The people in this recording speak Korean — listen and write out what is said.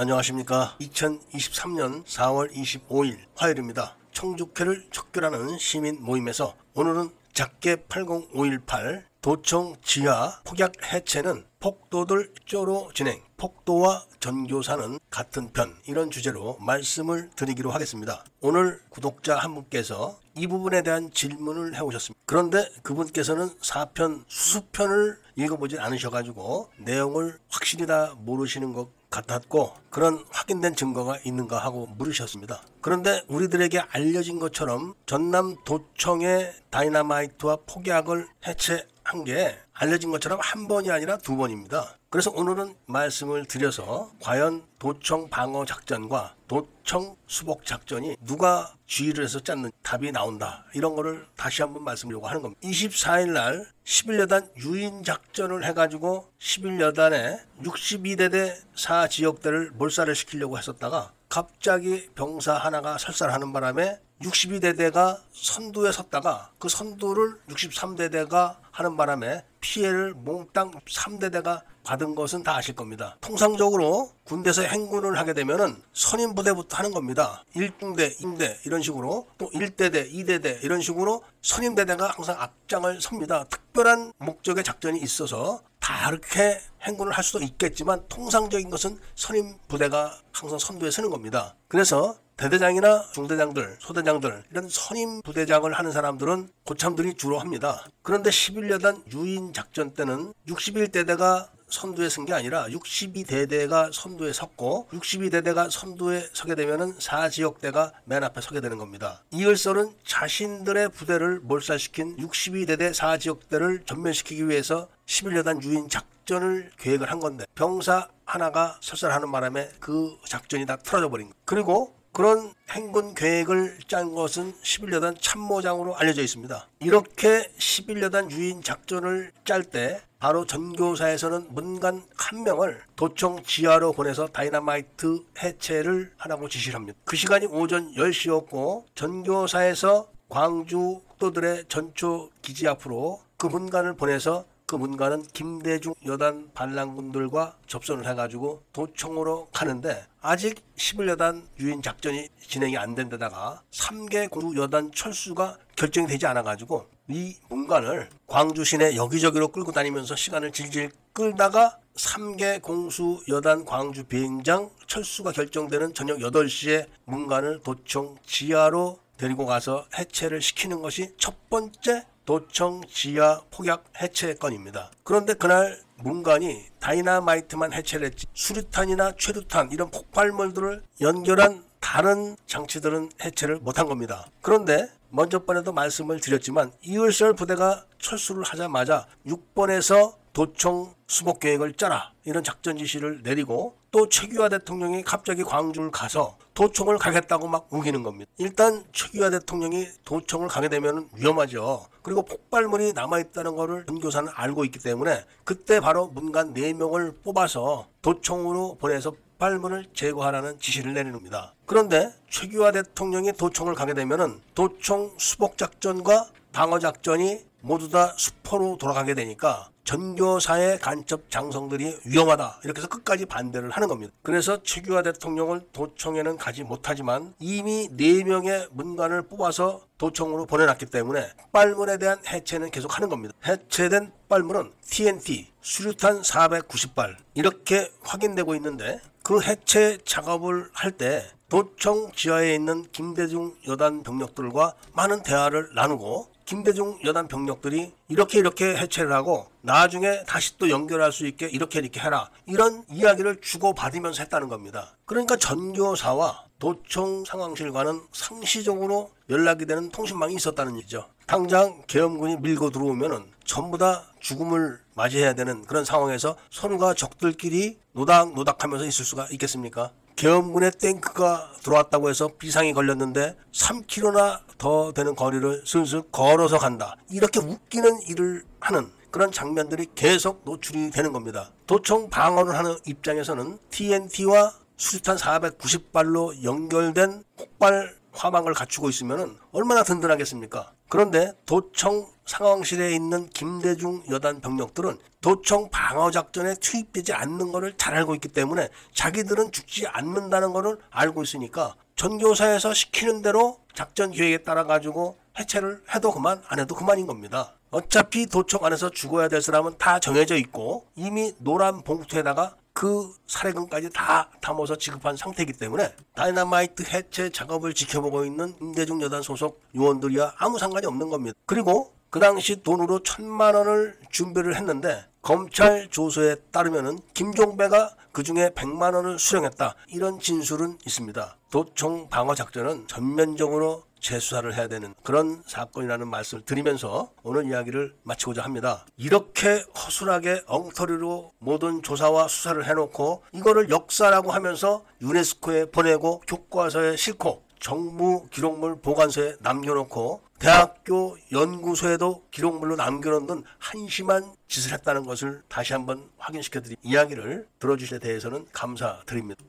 안녕하십니까. 2023년 4월 25일 화요일입니다. 청주회를 척결하는 시민 모임에서 오늘은 작계 80518 도청 지하 폭약 해체는 폭도들 협조로 진행 폭도와 전교사는 같은 편 이런 주제로 말씀을 드리기로 하겠습니다. 오늘 구독자 한 분께서 이 부분에 대한 질문을 해오셨습니다. 그런데 그분께서는 4편 수수편을 읽어보지 않으셔가지고 내용을 확실히 다 모르시는 것 같았고 그런 확인된 증거가 있는가 하고 물으셨습니다. 그런데 우리들에게 알려진 것처럼 전남 도청의 다이나마이트와 폭약을 해체한 게 알려진 것처럼 한 번이 아니라 두 번입니다. 그래서 오늘은 말씀을 드려서 과연 도청 방어 작전과 도청 수복 작전이 누가 주의를 해서 짰는 답이 나온다. 이런 거를 다시 한번 말씀드리려고 하는 겁니다. 24일 날 11여단 유인 작전을 해가지고 11여단에 62대대 4지역대를 몰살을 시키려고 했었다가 갑자기 병사 하나가 설사하는 바람에 62대대가 선두에 섰다가 그 선두를 63대대가 하는 바람에 피해를 몽땅 3대대가 받은 것은 다 아실 겁니다. 통상적으로 군대에서 행군을 하게 되면은 선임 부대부터 하는 겁니다. 1중대, 2대 이런 식으로 또 1대대, 2대대 이런 식으로 선임 대대가 항상 앞장을 섭니다. 특별한 목적의 작전이 있어서 다르게 행군을 할 수도 있겠지만 통상적인 것은 선임 부대가 항상 선두에 서는 겁니다. 그래서 대대장이나 중대장들, 소대장들 이런 선임 부대장을 하는 사람들은 고참들이 주로 합니다. 그런데 11여단 유인 작전 때는 61대대가 선두에 선게 아니라 62대대가 선두에 섰고 62대대가 선두에 서게 되면은 4지역대가 맨 앞에 서게 되는 겁니다. 이을설은 자신들의 부대를 몰살시킨 62대대 4지역대를 전면시키기 위해서 11여단 유인 작전을 계획을 한 건데 병사 하나가 설살하는 바람에 그 작전이 다 틀어져 버린 거예요. 그리고 그런 행군 계획을 짠 것은 11여단 참모장으로 알려져 있습니다. 이렇게 11여단 유인 작전을 짤 때 바로 전교사에서는 문관 한 명을 도청 지하로 보내서 다이나마이트 해체를 하라고 지시를 합니다. 그 시간이 오전 10시였고 전교사에서 광주 폭도들의 전초 기지 앞으로 그 문관을 보내서 그 문관은 김대중 여단 반란군들과 접선을 해가지고 도청으로 가는데 아직 11여단 유인 작전이 진행이 안 된 데다가 3개 공수 여단 철수가 결정이 되지 않아가지고 이 문관을 광주 시내 여기저기로 끌고 다니면서 시간을 질질 끌다가 3개 공수 여단 광주 비행장 철수가 결정되는 저녁 8시에 문관을 도청 지하로 데리고 가서 해체를 시키는 것이 첫 번째 도청 지하 폭약 해체 건입니다. 그런데 그날 문관이 다이나마이트만 해체를 했지 수류탄이나 최루탄 이런 폭발물들을 연결한 다른 장치들은 해체를 못한 겁니다. 그런데 먼저 번에도 말씀을 드렸지만 이을설 부대가 철수를 하자마자 육본에서 도청 수복 계획을 짜라 이런 작전 지시를 내리고 또 최규하 대통령이 갑자기 광주를 가서 도청을 가겠다고 막 우기는 겁니다. 일단 최규하 대통령이 도청을 가게 되면 위험하죠. 그리고 폭발물이 남아있다는 것을 전교사는 알고 있기 때문에 그때 바로 문관 4명을 뽑아서 도청으로 보내서 폭발물을 제거하라는 지시를 내립니다. 그런데 최규하 대통령이 도청을 가게 되면 도청 수복 작전과 방어 작전이 모두 다 수포로 돌아가게 되니까 전교사의 간첩 장성들이 위험하다 이렇게 해서 끝까지 반대를 하는 겁니다. 그래서 최규하 대통령을 도청에는 가지 못하지만 이미 4명의 문관을 뽑아서 도청으로 보내놨기 때문에 빨물에 대한 해체는 계속 하는 겁니다. 해체된 빨물은 TNT, 수류탄 490발 이렇게 확인되고 있는데 그 해체 작업을 할 때 도청 지하에 있는 김대중 여단 병력들과 많은 대화를 나누고 김대중 여단 병력들이 이렇게 이렇게 해체를 하고 나중에 다시 또 연결할 수 있게 이렇게 이렇게 해라 이런 이야기를 주고받으면서 했다는 겁니다. 그러니까 전교사와 도청 상황실과는 상시적으로 연락이 되는 통신망이 있었다는 얘기죠. 당장 계엄군이 밀고 들어오면은 전부 다 죽음을 맞이해야 되는 그런 상황에서 서로가 적들끼리 노닥노닥하면서 있을 수가 있겠습니까? 계엄군의 탱크가 들어왔다고 해서 비상이 걸렸는데 3km나 더 되는 거리를 슬슬 걸어서 간다. 이렇게 웃기는 일을 하는 그런 장면들이 계속 노출이 되는 겁니다. 도청 방어를 하는 입장에서는 TNT와 수류탄 490발로 연결된 폭발 화망을 갖추고 있으면 얼마나 든든하겠습니까? 그런데 도청 상황실에 있는 김대중 여단 병력들은 도청 방어 작전에 투입되지 않는 것을 잘 알고 있기 때문에 자기들은 죽지 않는다는 것을 알고 있으니까 전교사에서 시키는 대로 작전 계획에 따라 가지고 해체를 해도 그만 안 해도 그만인 겁니다. 어차피 도청 안에서 죽어야 될 사람은 다 정해져 있고 이미 노란 봉투에다가 그 사례금까지 다 담아서 지급한 상태이기 때문에 다이너마이트 해체 작업을 지켜보고 있는 임대중 여단 소속 요원들이야 아무 상관이 없는 겁니다. 그리고 그 당시 돈으로 천만 원을 준비를 했는데 검찰 조서에 따르면은 김종배가 그 중에 100만 원을 수령했다. 이런 진술은 있습니다. 도청 방어 작전은 전면적으로 재수사를 해야 되는 그런 사건이라는 말씀을 드리면서 오늘 이야기를 마치고자 합니다. 이렇게 허술하게 엉터리로 모든 조사와 수사를 해놓고 이거를 역사라고 하면서 유네스코에 보내고 교과서에 싣고 정부 기록물 보관소에 남겨놓고 대학교 연구소에도 기록물로 남겨놓는 한심한 짓을 했다는 것을 다시 한번 확인시켜드리 이야기를 들어주시에 대해서는 감사드립니다.